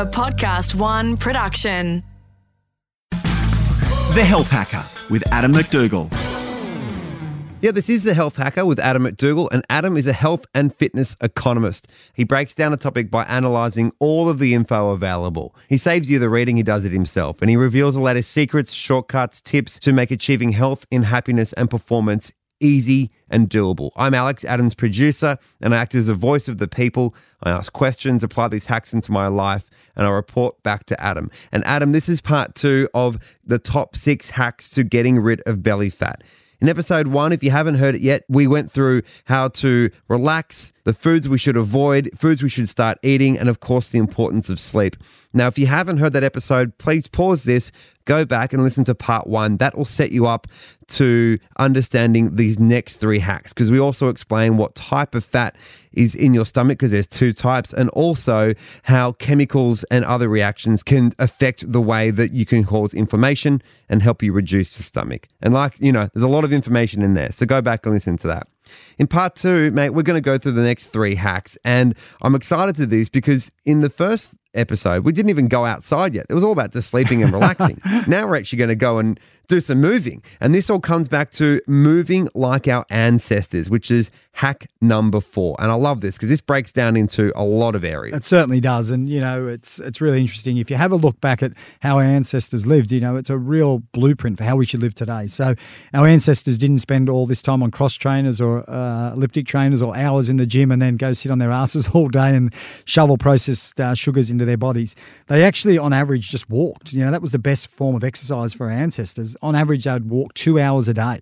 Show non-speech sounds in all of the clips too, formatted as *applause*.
A Podcast One production. The Health Hacker with Adam MacDougall. Yeah, this is the Health Hacker with Adam MacDougall, and Adam is a health and fitness economist. He breaks down a topic by analysing all of the info available. He saves you the reading, he does it himself, and he reveals the latest secrets, shortcuts, tips to make achieving health in happiness and performance easy and doable. I'm Alex, Adam's producer, and I act as a voice of the people. I ask questions, apply these hacks into my life, and I report back to Adam. And Adam, this is part two of the top six hacks to getting rid of belly fat. In episode one, if you haven't heard it yet, we went through how to relax, the foods we should avoid, foods we should start eating, and of course, the importance of sleep. Now, if you haven't heard that episode, please pause this, go back and listen to part one. That will set you up to understanding these next three hacks because we also explain what type of fat is in your stomach because there's two types, and also how chemicals and other reactions can affect the way that you can cause inflammation and help you reduce the stomach. And, like, you know, there's a lot of information in there. So go back and listen to that. In part two, mate, we're going to go through the next three hacks. And I'm excited to this because in the first episode, we didn't even go outside yet. It was all about just sleeping and relaxing. *laughs* now we're actually going to go and do some moving. And this all comes back to moving like our ancestors, which is hack number four. And I love this because this breaks down into a lot of areas. It certainly does. And, you know, it's it's really interesting. If you have a look back at how our ancestors lived, you know, it's a real blueprint for how we should live today. So our ancestors didn't spend all this time on cross trainers or uh, elliptic trainers or hours in the gym and then go sit on their asses *laughs* all day and shovel processed uh, sugars into their bodies. They actually, on average, just walked. You know, that was the best form of exercise for our ancestors on average, they'd walk two hours a day.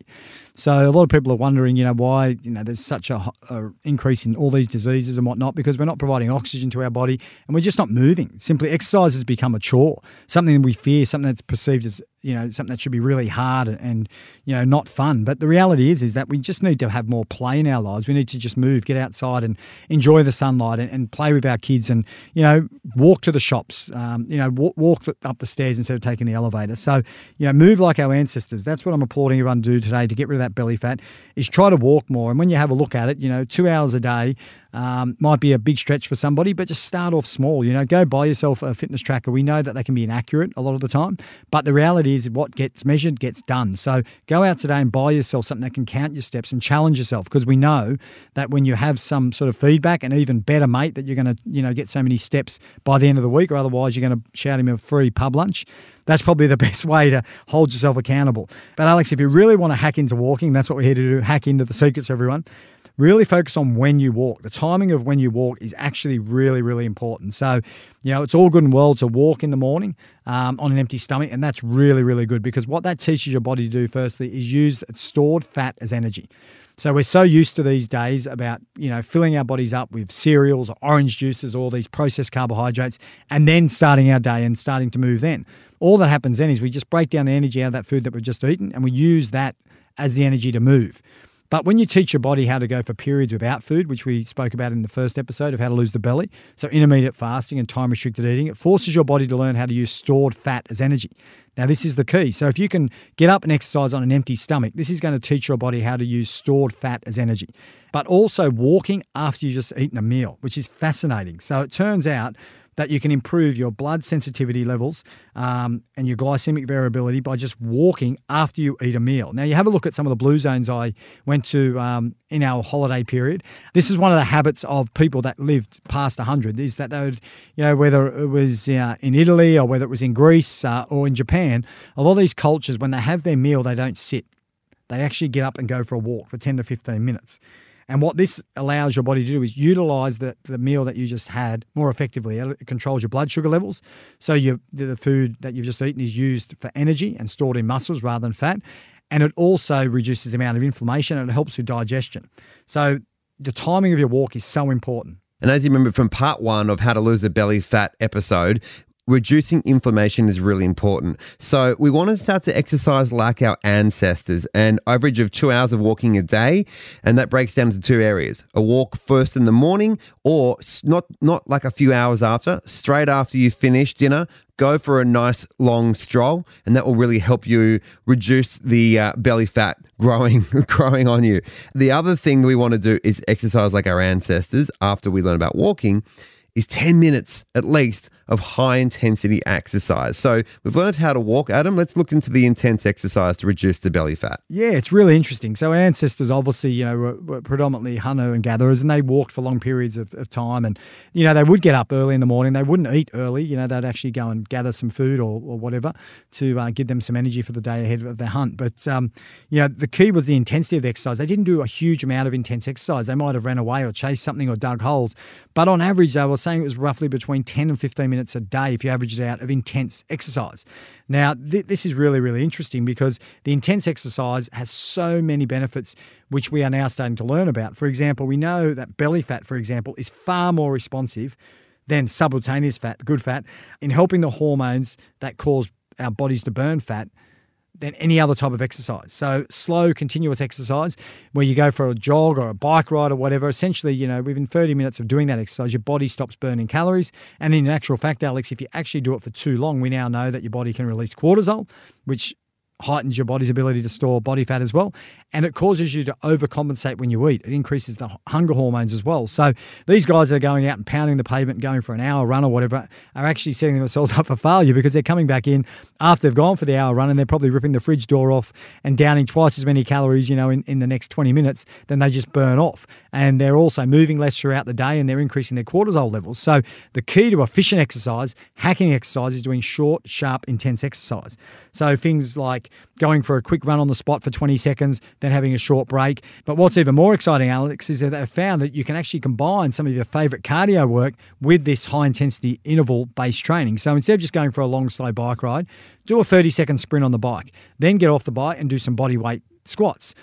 So a lot of people are wondering, you know, why you know there's such a, a, increase in all these diseases and whatnot because we're not providing oxygen to our body and we're just not moving. Simply, exercise has become a chore, something we fear, something that's perceived as you know something that should be really hard and you know not fun. But the reality is, is that we just need to have more play in our lives. We need to just move, get outside, and enjoy the sunlight and, and play with our kids, and you know walk to the shops. Um, you know walk, walk up the stairs instead of taking the elevator. So you know move like our ancestors. That's what I'm applauding everyone to do today to get rid of that that belly fat is try to walk more. And when you have a look at it, you know, two hours a day um, might be a big stretch for somebody, but just start off small. You know, go buy yourself a fitness tracker. We know that they can be inaccurate a lot of the time, but the reality is what gets measured gets done. So go out today and buy yourself something that can count your steps and challenge yourself because we know that when you have some sort of feedback and even better, mate, that you're going to, you know, get so many steps by the end of the week, or otherwise you're going to shout him a free pub lunch. That's probably the *laughs* best way to hold yourself accountable. But Alex, if you really want to hack into walking, that's what we're here to do, hack into the secrets, everyone. Really focus on when you walk. The timing of when you walk is actually really, really important. So, you know, it's all good and well to walk in the morning um, on an empty stomach, and that's really, really good because what that teaches your body to do, firstly, is use stored fat as energy. So we're so used to these days about, you know, filling our bodies up with cereals, orange juices, all these processed carbohydrates, and then starting our day and starting to move then. All that happens then is we just break down the energy out of that food that we've just eaten and we use that as the energy to move. But when you teach your body how to go for periods without food, which we spoke about in the first episode of how to lose the belly, so intermediate fasting and time restricted eating, it forces your body to learn how to use stored fat as energy. Now, this is the key. So, if you can get up and exercise on an empty stomach, this is going to teach your body how to use stored fat as energy. But also walking after you've just eaten a meal, which is fascinating. So, it turns out that you can improve your blood sensitivity levels um, and your glycemic variability by just walking after you eat a meal. Now, you have a look at some of the blue zones I went to um, in our holiday period. This is one of the habits of people that lived past 100 is that they would, you know, whether it was uh, in Italy or whether it was in Greece uh, or in Japan, a lot of these cultures, when they have their meal, they don't sit. They actually get up and go for a walk for 10 to 15 minutes. And what this allows your body to do is utilize the, the meal that you just had more effectively. It controls your blood sugar levels. So the food that you've just eaten is used for energy and stored in muscles rather than fat. And it also reduces the amount of inflammation and it helps with digestion. So the timing of your walk is so important. And as you remember from part one of How to Lose a Belly Fat episode, reducing inflammation is really important. So we want to start to exercise like our ancestors, an average of two hours of walking a day, and that breaks down into two areas: a walk first in the morning, or not not like a few hours after, straight after you finish dinner. Go for a nice long stroll, and that will really help you reduce the uh, belly fat growing *laughs* growing on you. The other thing we want to do is exercise like our ancestors after we learn about walking is 10 minutes at least of high intensity exercise. So we've learned how to walk, Adam. Let's look into the intense exercise to reduce the belly fat. Yeah, it's really interesting. So our ancestors obviously, you know, were, were predominantly hunter and gatherers, and they walked for long periods of, of, time. And you know, they would get up early in the morning. They wouldn't eat early. You know, they'd actually go and gather some food or, or whatever to uh, give them some energy for the day ahead of their hunt. But um, you know, the key was the intensity of the exercise. They didn't do a huge amount of intense exercise. They might have ran away or chased something or dug holes, but on average, they were saying it was roughly between 10 and 15 minutes a day if you average it out of intense exercise. Now, th- this is really, really interesting because the intense exercise has so many benefits which we are now starting to learn about. For example, we know that belly fat, for example, is far more responsive than subcutaneous fat, good fat, in helping the hormones that cause our bodies to burn fat than any other type of exercise. So slow, continuous exercise where you go for a jog or a bike ride or whatever. Essentially, you know, within 30 minutes of doing that exercise, your body stops burning calories. And in actual fact, Alex, if you actually do it for too long, we now know that your body can release cortisol, which heightens your body's ability to store body fat as well. And it causes you to overcompensate when you eat. It increases the hunger hormones as well. So these guys that are going out and pounding the pavement, going for an hour run or whatever, are actually setting themselves *laughs* up for failure because they're coming back in after they've gone for the hour run and they're probably ripping the fridge door off and downing twice as many calories, you know, in, in the next 20 minutes than they just burn off. And they're also moving less throughout the day and they're increasing their cortisol levels. So the key to efficient exercise, hacking exercise, is doing short, sharp, intense exercise. So things like going for a quick run on the spot for 20 seconds, then having a short break. But what's even more exciting, Alex, is that they've found that you can actually combine some of your favorite cardio work with this high intensity interval based training. So instead of just going for a long, slow bike ride, do a 30 second sprint on the bike, then get off the bike and do some body weight squats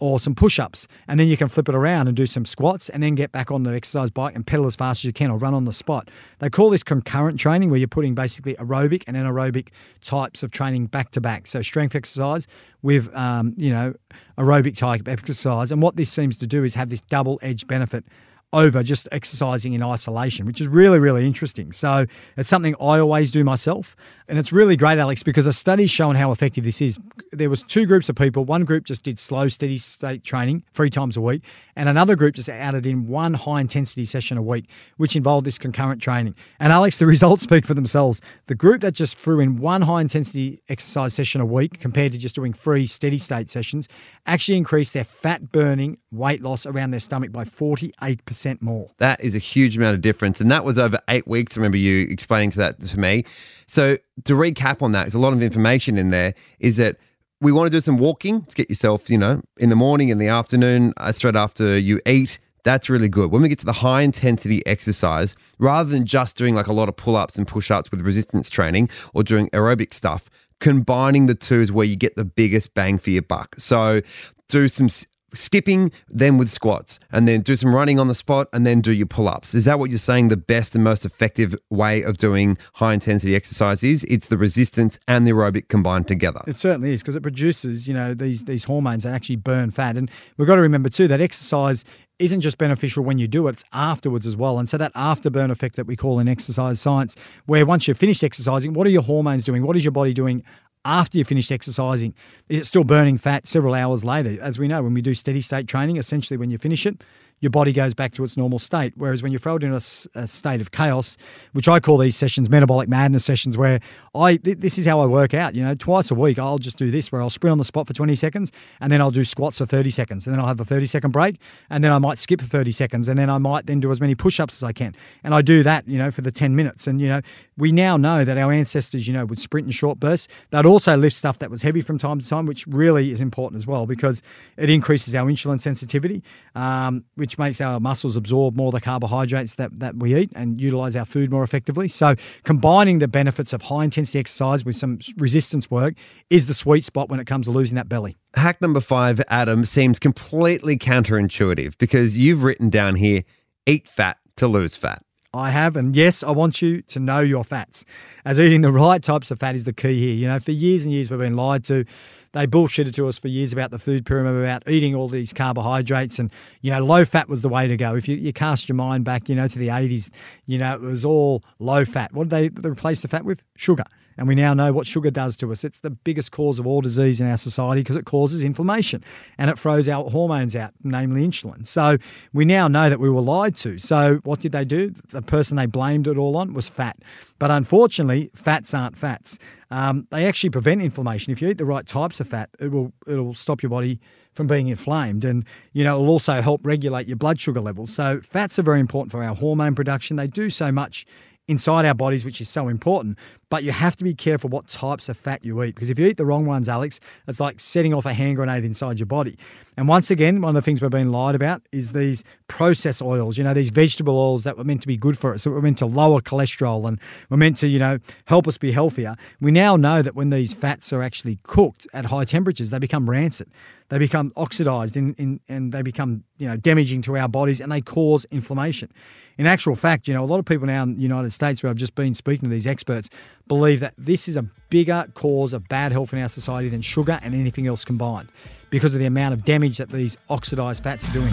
or some push ups. And then you can flip it around and do some squats and then get back on the exercise bike and pedal as fast as you can or run on the spot. They call this concurrent training where you're putting basically aerobic and anaerobic types of training back to back. So strength exercise with, um, you know, aerobic type exercise. And what this seems to do is have this double edged benefit over just exercising in isolation, which is really, really interesting. So it's something I always do myself. And it's really great, Alex, because a study's shown how effective this is. There was two groups of people. One group just did slow, steady state training three times a week, and another group just added in one high intensity session a week, which involved this concurrent training. And Alex, the *laughs* results speak for themselves. The group that just threw in one high intensity exercise session a week compared to just doing three steady state sessions actually increased their fat burning weight loss around their stomach by 48% more. That is a huge amount of difference. And that was over eight weeks. I remember you explaining to that to me. So to recap on that, there's a lot of information in there, is that we want to do some walking to get yourself, you know, in the morning, in the afternoon, uh, straight after you eat. That's really good. When we get to the high intensity exercise, rather than just doing like a lot of pull ups and push ups with resistance training or doing aerobic stuff, combining the two is where you get the biggest bang for your buck. So do some skipping, then with squats, and then do some running on the spot, and then do your pull ups. Is that what you're saying the best and most effective way of doing high intensity exercise is? It's the resistance and the aerobic combined together. It certainly is because it produces, you know, these these hormones that actually burn fat. And we've got to remember too that exercise isn't just beneficial when you do it, it's afterwards as well. And so that afterburn effect that we call in exercise science, where once you've finished exercising, what are your hormones doing? What is your body doing after you've finished exercising? Is it still burning fat several hours later? As we know, when we do steady state training, essentially when you finish it, your body goes back to its normal state. Whereas when you're thrown in a, a, state of chaos, which I call these sessions metabolic madness sessions, where I th- this is how I work out. You know, twice a week I'll just do this, where I'll sprint on the spot for 20 seconds, and then I'll do squats for 30 seconds, and then I'll have a 30 second break, and then I might skip for 30 seconds, and then I might then do as many push ups as I can, and I do that, you know, for the 10 minutes. And you know, we now know that our ancestors, you know, would sprint in short bursts. They'd also lift stuff that was heavy from time to time, which really is important as well because it increases our insulin sensitivity, um, which makes our muscles absorb more of the carbohydrates that, that we eat and utilize our food more effectively. So, combining the benefits of high intensity exercise with some resistance work is the sweet spot when it comes to losing that belly. Hack number five, Adam, seems completely counterintuitive because you've written down here eat fat to lose fat. I have, and yes, I want you to know your fats. As eating the right types of fat is the key here. You know, for years and years we've been lied to they bullshitted to us for years about the food pyramid, about eating all these carbohydrates, and you know, low fat was the way to go. If you, you cast your mind back, you know, to the 80s, you know, it was all low fat. What did they replace the fat with? Sugar. And we now know what sugar does to us. It's the biggest cause of all disease in our society because it causes inflammation and it throws our hormones out, namely insulin. So we now know that we were lied to. So what did they do? The person they blamed it all on was fat. But unfortunately, fats aren't fats. Um, they actually prevent inflammation. If you eat the right types of fat, it will it'll stop your body from being inflamed, and you know it'll also help regulate your blood sugar levels. So fats are very important for our hormone production. They do so much inside our bodies, which is so important. But you have to be careful what types of fat you eat because if you eat the wrong ones, Alex, it's like setting off a hand grenade inside your body. And once again, one of the things we've been lied about is these processed oils, you know, these vegetable oils that were meant to be good for us, that were meant to lower cholesterol and were meant to, you know, help us be healthier. We now know that when these fats are actually cooked at high temperatures, they become rancid. They become oxidized in, in, and they become, you know, damaging to our bodies and they cause inflammation. In actual fact, you know, a lot of people now in the United States where I've just been speaking to these experts believe that this is a bigger cause of bad health in our society than sugar and anything else combined because of the amount of damage that these oxidized fats are doing.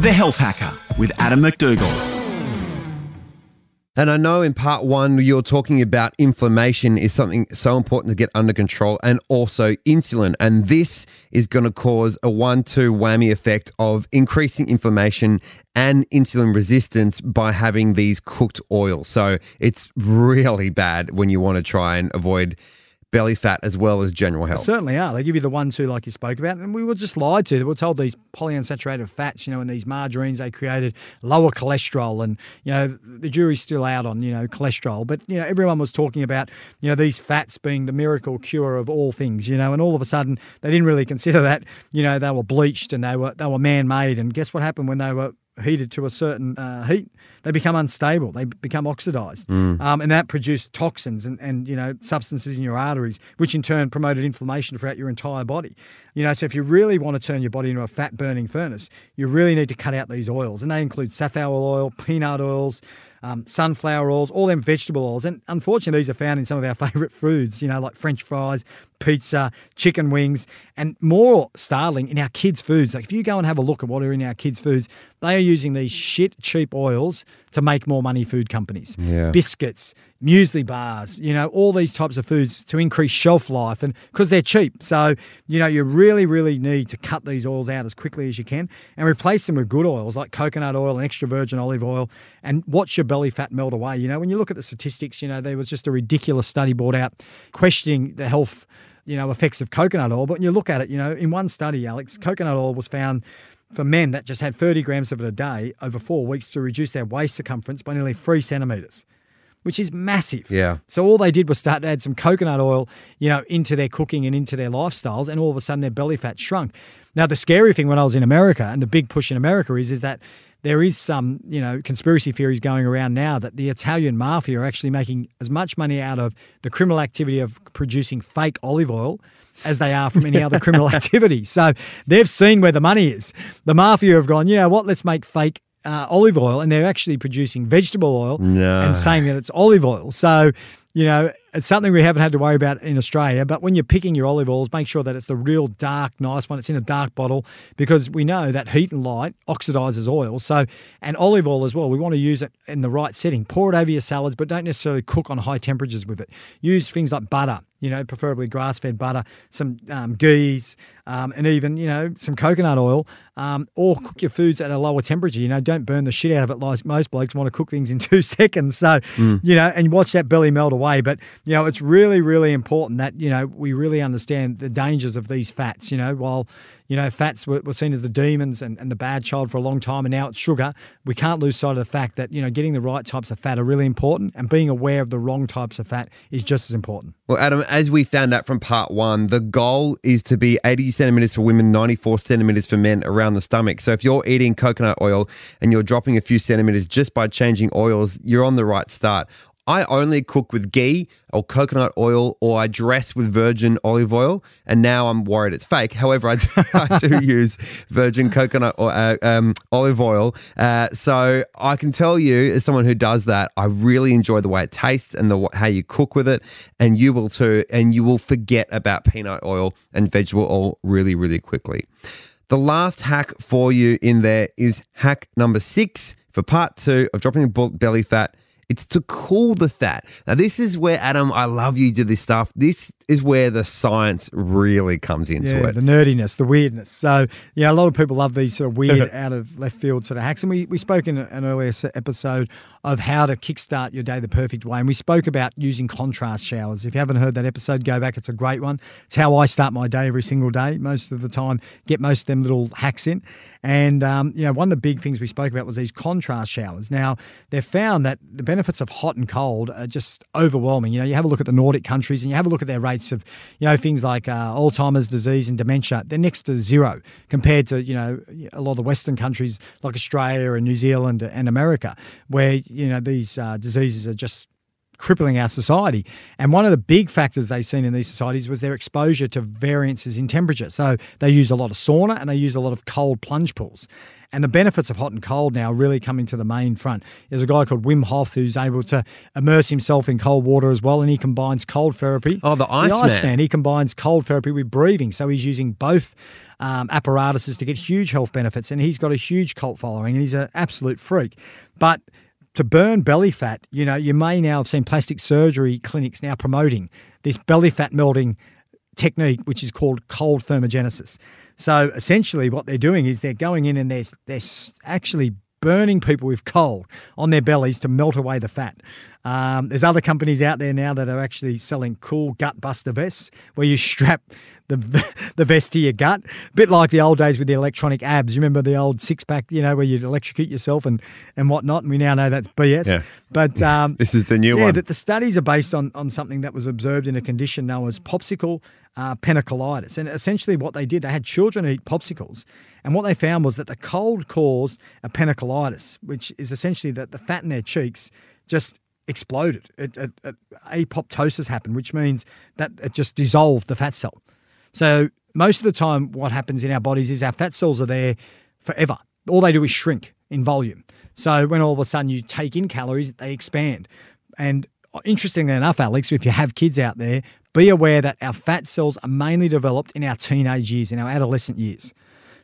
The Health Hacker with Adam MacDougall. And I know in part one, you're talking about inflammation is something so important to get under control and also insulin. And this is going to cause a one two whammy effect of increasing inflammation and insulin resistance by having these cooked oils. So it's really bad when you want to try and avoid belly fat as well as general health. Certainly are. They give you the one, two, like you spoke about. And we were just lied to. We were told these polyunsaturated fats, you know, and these margarines they created lower cholesterol. And, you know, the jury's still out on, you know, cholesterol. But, you know, everyone was talking about, you know, these fats being the miracle cure of all things, you know, and all of a sudden they didn't really consider that, you know, they were bleached and they were they were man made. And guess what happened when they were heated to a certain uh, heat, they become unstable. They become oxidized, Mm. um, and that produced toxins and, and you know substances in your arteries, which in turn promoted inflammation throughout your entire body. You know, so if you really want to turn your body into a fat burning furnace, you really need to cut out these oils, and they include safflower oil, peanut oils. Um, sunflower oils, all them vegetable oils, and unfortunately, these are found in some of our *laughs* favourite foods. You know, like French fries, pizza, chicken wings, and more startling in our kids' foods. Like if you go and have a look at what are in our kids' foods, they are using these shit cheap oils to make more money. Food companies, Yeah. biscuits, muesli bars, you know, all these types of foods to increase shelf life, and because they're cheap. So you know, you really, really need to cut these oils out as quickly as you can and replace them with good oils like coconut oil and extra virgin olive oil, and watch your belly fat melt away. You know, when you look at the statistics, you know, there was just a ridiculous study brought out questioning the health you know, effects of coconut oil. But when you look at it, you know, in one study, Alex, coconut oil was found for men that just had 30 grams of it a day over four weeks to reduce their waist circumference by nearly three centimeters, which is massive. Yeah. So all they did was start to add some coconut oil, you know, into their cooking and into their lifestyles, and all of a sudden their belly fat shrunk. Now the scary thing when I was in America, and the big push in America is, is that there is some, you know, conspiracy theories going around now that the Italian mafia are actually making as much money out of the criminal activity of producing fake olive oil as they are from any other criminal *laughs* activity. So they've seen where the money is. The mafia have gone, you know what, let's make fake uh, olive oil, and they're actually producing vegetable oil No. and saying that it's olive oil. So, you know, it's something we haven't had to worry about in Australia. But when you're picking your olive oils, make sure that it's the real dark, nice one. It's in a dark bottle because we know that heat and light oxidizes oil. So, and olive oil as well. We want to use it in the right setting. Pour it over your salads, but don't necessarily cook on high temperatures with it. Use things like butter. You know, preferably grass-fed butter, some um, ghee, um, and even you know some coconut oil, um, or cook your foods at a lower temperature. You know, don't burn the shit out of it like most blokes want to cook things in *laughs* two seconds. So, you know, and watch that belly melt away. But you know, it's really, really important that you know we really understand the dangers of these fats. You know, while you know fats were, were seen as the demons and, and the bad child for a long time, and now it's sugar. We can't lose sight of the fact that you know getting the right types of fat are really important, and being aware of the wrong types of fat is just as important. Well, Adam, as we found out from part one, the goal is to be 80 centimeters for women, 94 centimeters for men around the stomach. So if you're eating coconut oil and you're dropping a few centimeters just by changing oils, you're on the right start. I only cook with ghee or coconut oil, or I dress with virgin olive oil, and now I'm worried it's fake. However, I do, *laughs* I do *laughs* use virgin coconut or uh, um, olive oil, uh, so I can tell you, as someone who does that, I really enjoy the way it tastes and the how you cook with it, and you will too, and you will forget about peanut oil and vegetable oil really, really quickly. The last hack for you in there is hack number six for part two of dropping the belly fat It's to cool the fat. Now, this is where, Adam, I love you do this stuff. This is where the science really comes into yeah, it. the nerdiness, the weirdness. So, yeah, a lot of people love these sort of weird, *laughs* out of left field sort of hacks. And we, we spoke in an earlier episode of how to kickstart your day the perfect way. And we spoke about using contrast showers. If you haven't heard that episode, go back. It's a great one. It's how I start my day every single day. Most of the time, get most of them little hacks in. And, um, you know, one of the big things we spoke about was these contrast showers. Now, they've found that the benefits of hot and cold are just overwhelming. You know, you have a look at the Nordic countries and you have a look at their rates of, you know, things like uh, Alzheimer's disease and dementia. They're next to zero compared to, you know, a lot of the Western countries like Australia and New Zealand and America, where, you know, these uh, diseases are just crippling our society. And one of the big factors they've seen in these societies was their exposure to variances in temperature. So they use a lot of sauna and they use a lot of cold plunge pools. And the benefits of hot and cold now really coming to the main front. There's a guy called Wim Hof who's able to immerse himself in cold water as well, and he combines cold therapy. Oh, the Iceman. Iceman. He combines cold therapy with breathing, so he's using both um, apparatuses to get huge health benefits, and he's got a huge cult following, and he's an absolute freak. But to burn belly fat, you know, you may now have seen plastic surgery clinics now promoting this belly fat melting technique, which is called cold thermogenesis. So essentially, what they're doing is they're going in and they're they're actually burning people with coal on their bellies to melt away the fat. Um, there's other companies out there now that are actually selling cool gut buster vests where you *laughs* strap the the vest to your gut, a bit like the old days with the electronic abs. You remember the old six pack, you know, where you'd electrocute yourself and and whatnot. And we now know that's BS. Yeah. But *laughs* um, This is the new yeah, one. Yeah, that the studies are based on, on something that was observed in a condition known as popsicle uh, panniculitis. And essentially, what they did, they had children eat popsicles. And what they found was that the cold caused a panniculitis, which is essentially that the fat in their cheeks just exploded. It, it, it, apoptosis happened, which means that it just dissolved the fat cell. So, most of the time, what happens in our bodies is our fat cells are there forever. All they do is shrink in volume. So, when all of a sudden you take in calories, they expand. And interestingly enough, Alex, if you have kids out there, be aware that our fat cells are mainly developed in our teenage years, in our adolescent years.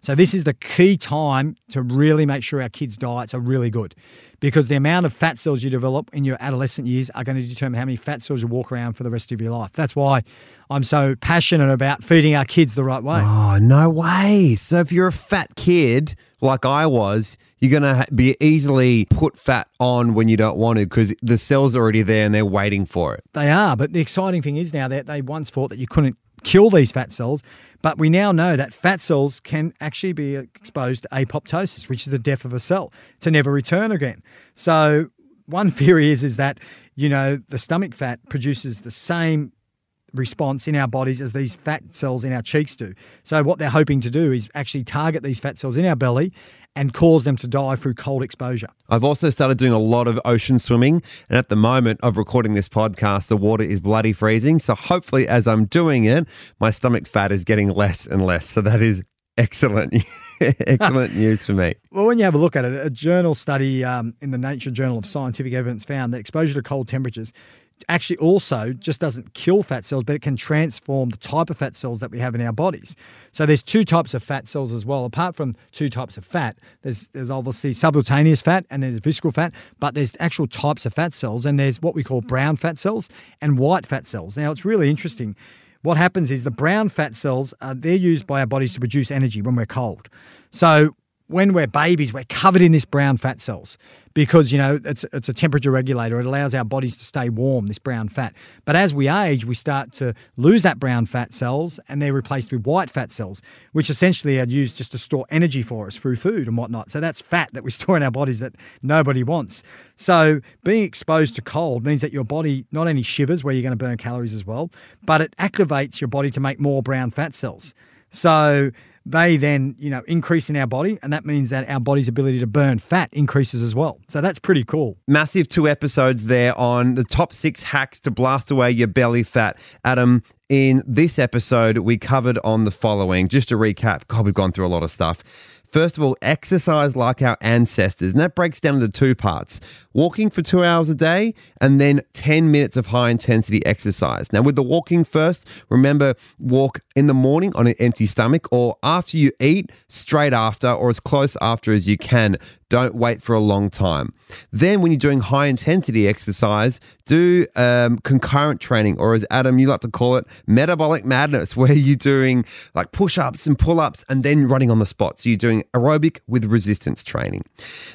So this is the key time to really make sure our kids' diets are really good because the amount of fat cells you develop in your adolescent years are going to determine how many fat cells you walk around for the rest of your life. That's why I'm so passionate about feeding our kids the right way. Oh, no way. So if you're a fat kid like I was, you're going to be easily put fat on when you don't want to because the cell's are already there and they're waiting for it. They are, but the exciting thing is now that they once thought that you couldn't kill these fat cells, but we now know that fat cells can actually be exposed to apoptosis, which is the death of a cell to never return again. So one *laughs* theory is is that you know the stomach fat produces the same response in our bodies as these fat cells in our cheeks do. So what they're hoping to do is actually target these fat cells in our belly and cause them to die through cold exposure. I've also started doing a lot of ocean swimming. And at the moment of recording this podcast, the water is bloody freezing. So hopefully, as I'm doing it, my stomach fat is getting less and less. So that is excellent. *laughs* excellent *laughs* news for me. Well, when you have a look at it, a journal study um, in the Nature Journal of Scientific Evidence found that exposure to cold temperatures actually also just doesn't kill fat cells, but it can transform the type of fat cells that we have in our bodies. So there's two types of fat cells as well. Apart from two types of fat, there's there's obviously subcutaneous fat and there's visceral fat, but there's actual types of fat cells, and there's what we call brown fat cells and white fat cells. Now it's really interesting. What happens is the brown fat cells uh, they're used by our bodies to produce energy when we're cold. So when we're babies, we're covered in this brown fat cells because you know it's it's a temperature regulator. It allows our bodies to stay warm. This brown fat, but as we age, we start to lose that brown fat cells, and they're replaced with white fat cells, which essentially are used just to store energy for us through food and whatnot. So that's fat that we *laughs* store in our bodies that nobody wants. So being exposed to cold means that your body not only shivers, where you're going to burn calories as well, but it activates your body to make more brown fat cells. So they then, you know, increase in our body, and that means that our body's ability to burn fat increases as well. So that's pretty cool. Massive two episodes there on the top six hacks to blast away your belly fat. Adam, in this episode, we covered on the following. Just to recap, God, we've gone through a lot of stuff. First of all, exercise like our ancestors. And that breaks down into two parts walking for two hours a day and then 10 minutes of high intensity exercise. Now, with the walking first, remember walk in the morning on an empty stomach or after you eat, straight after, or as close after as you can. Don't wait for a long time. Then, when you're doing high intensity exercise, do um, concurrent training, or as Adam, you like to call it, metabolic madness, *laughs* where you're doing like push ups and pull ups and then running on the spot. So you're doing aerobic with resistance training.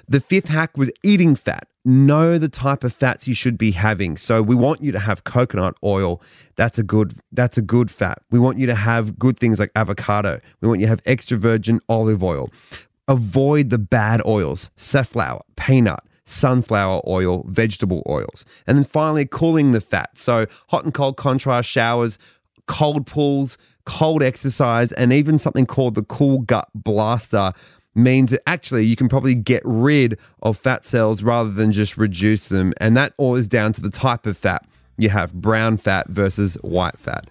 The fifth hack was eating fat know the type of fats you should be having. So we want you to have coconut oil. That's a good that's a good fat. We want you to have good things like avocado. We want you to have extra virgin olive oil. Avoid the bad oils, safflower, peanut, sunflower oil, vegetable oils. And then finally cooling the fat. So hot and cold contrast showers, cold pools, cold exercise, and even something called the cool gut blaster means that actually you can probably get rid of fat cells rather than just reduce them. And that all is down to the type of fat. You have brown fat versus white fat.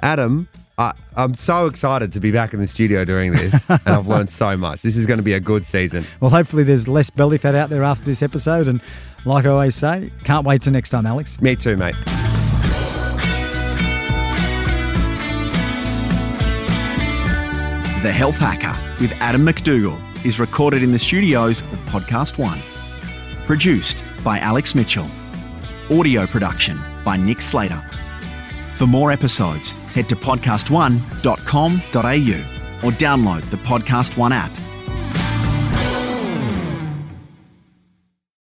Adam, I, am so excited to be back in the studio doing this, *laughs* and I've learned so much. This is going to be a good season. Well, hopefully, there's less belly fat out there after this episode. And like I always say, can't wait till next time, Alex. Me too, mate. The Health Hacker with Adam MacDougall is recorded in the studios of Podcast One. Produced by Alex Mitchell. Audio production by Nick Slater. For more episodes, head to podcastone.com.au or download the Podcast One app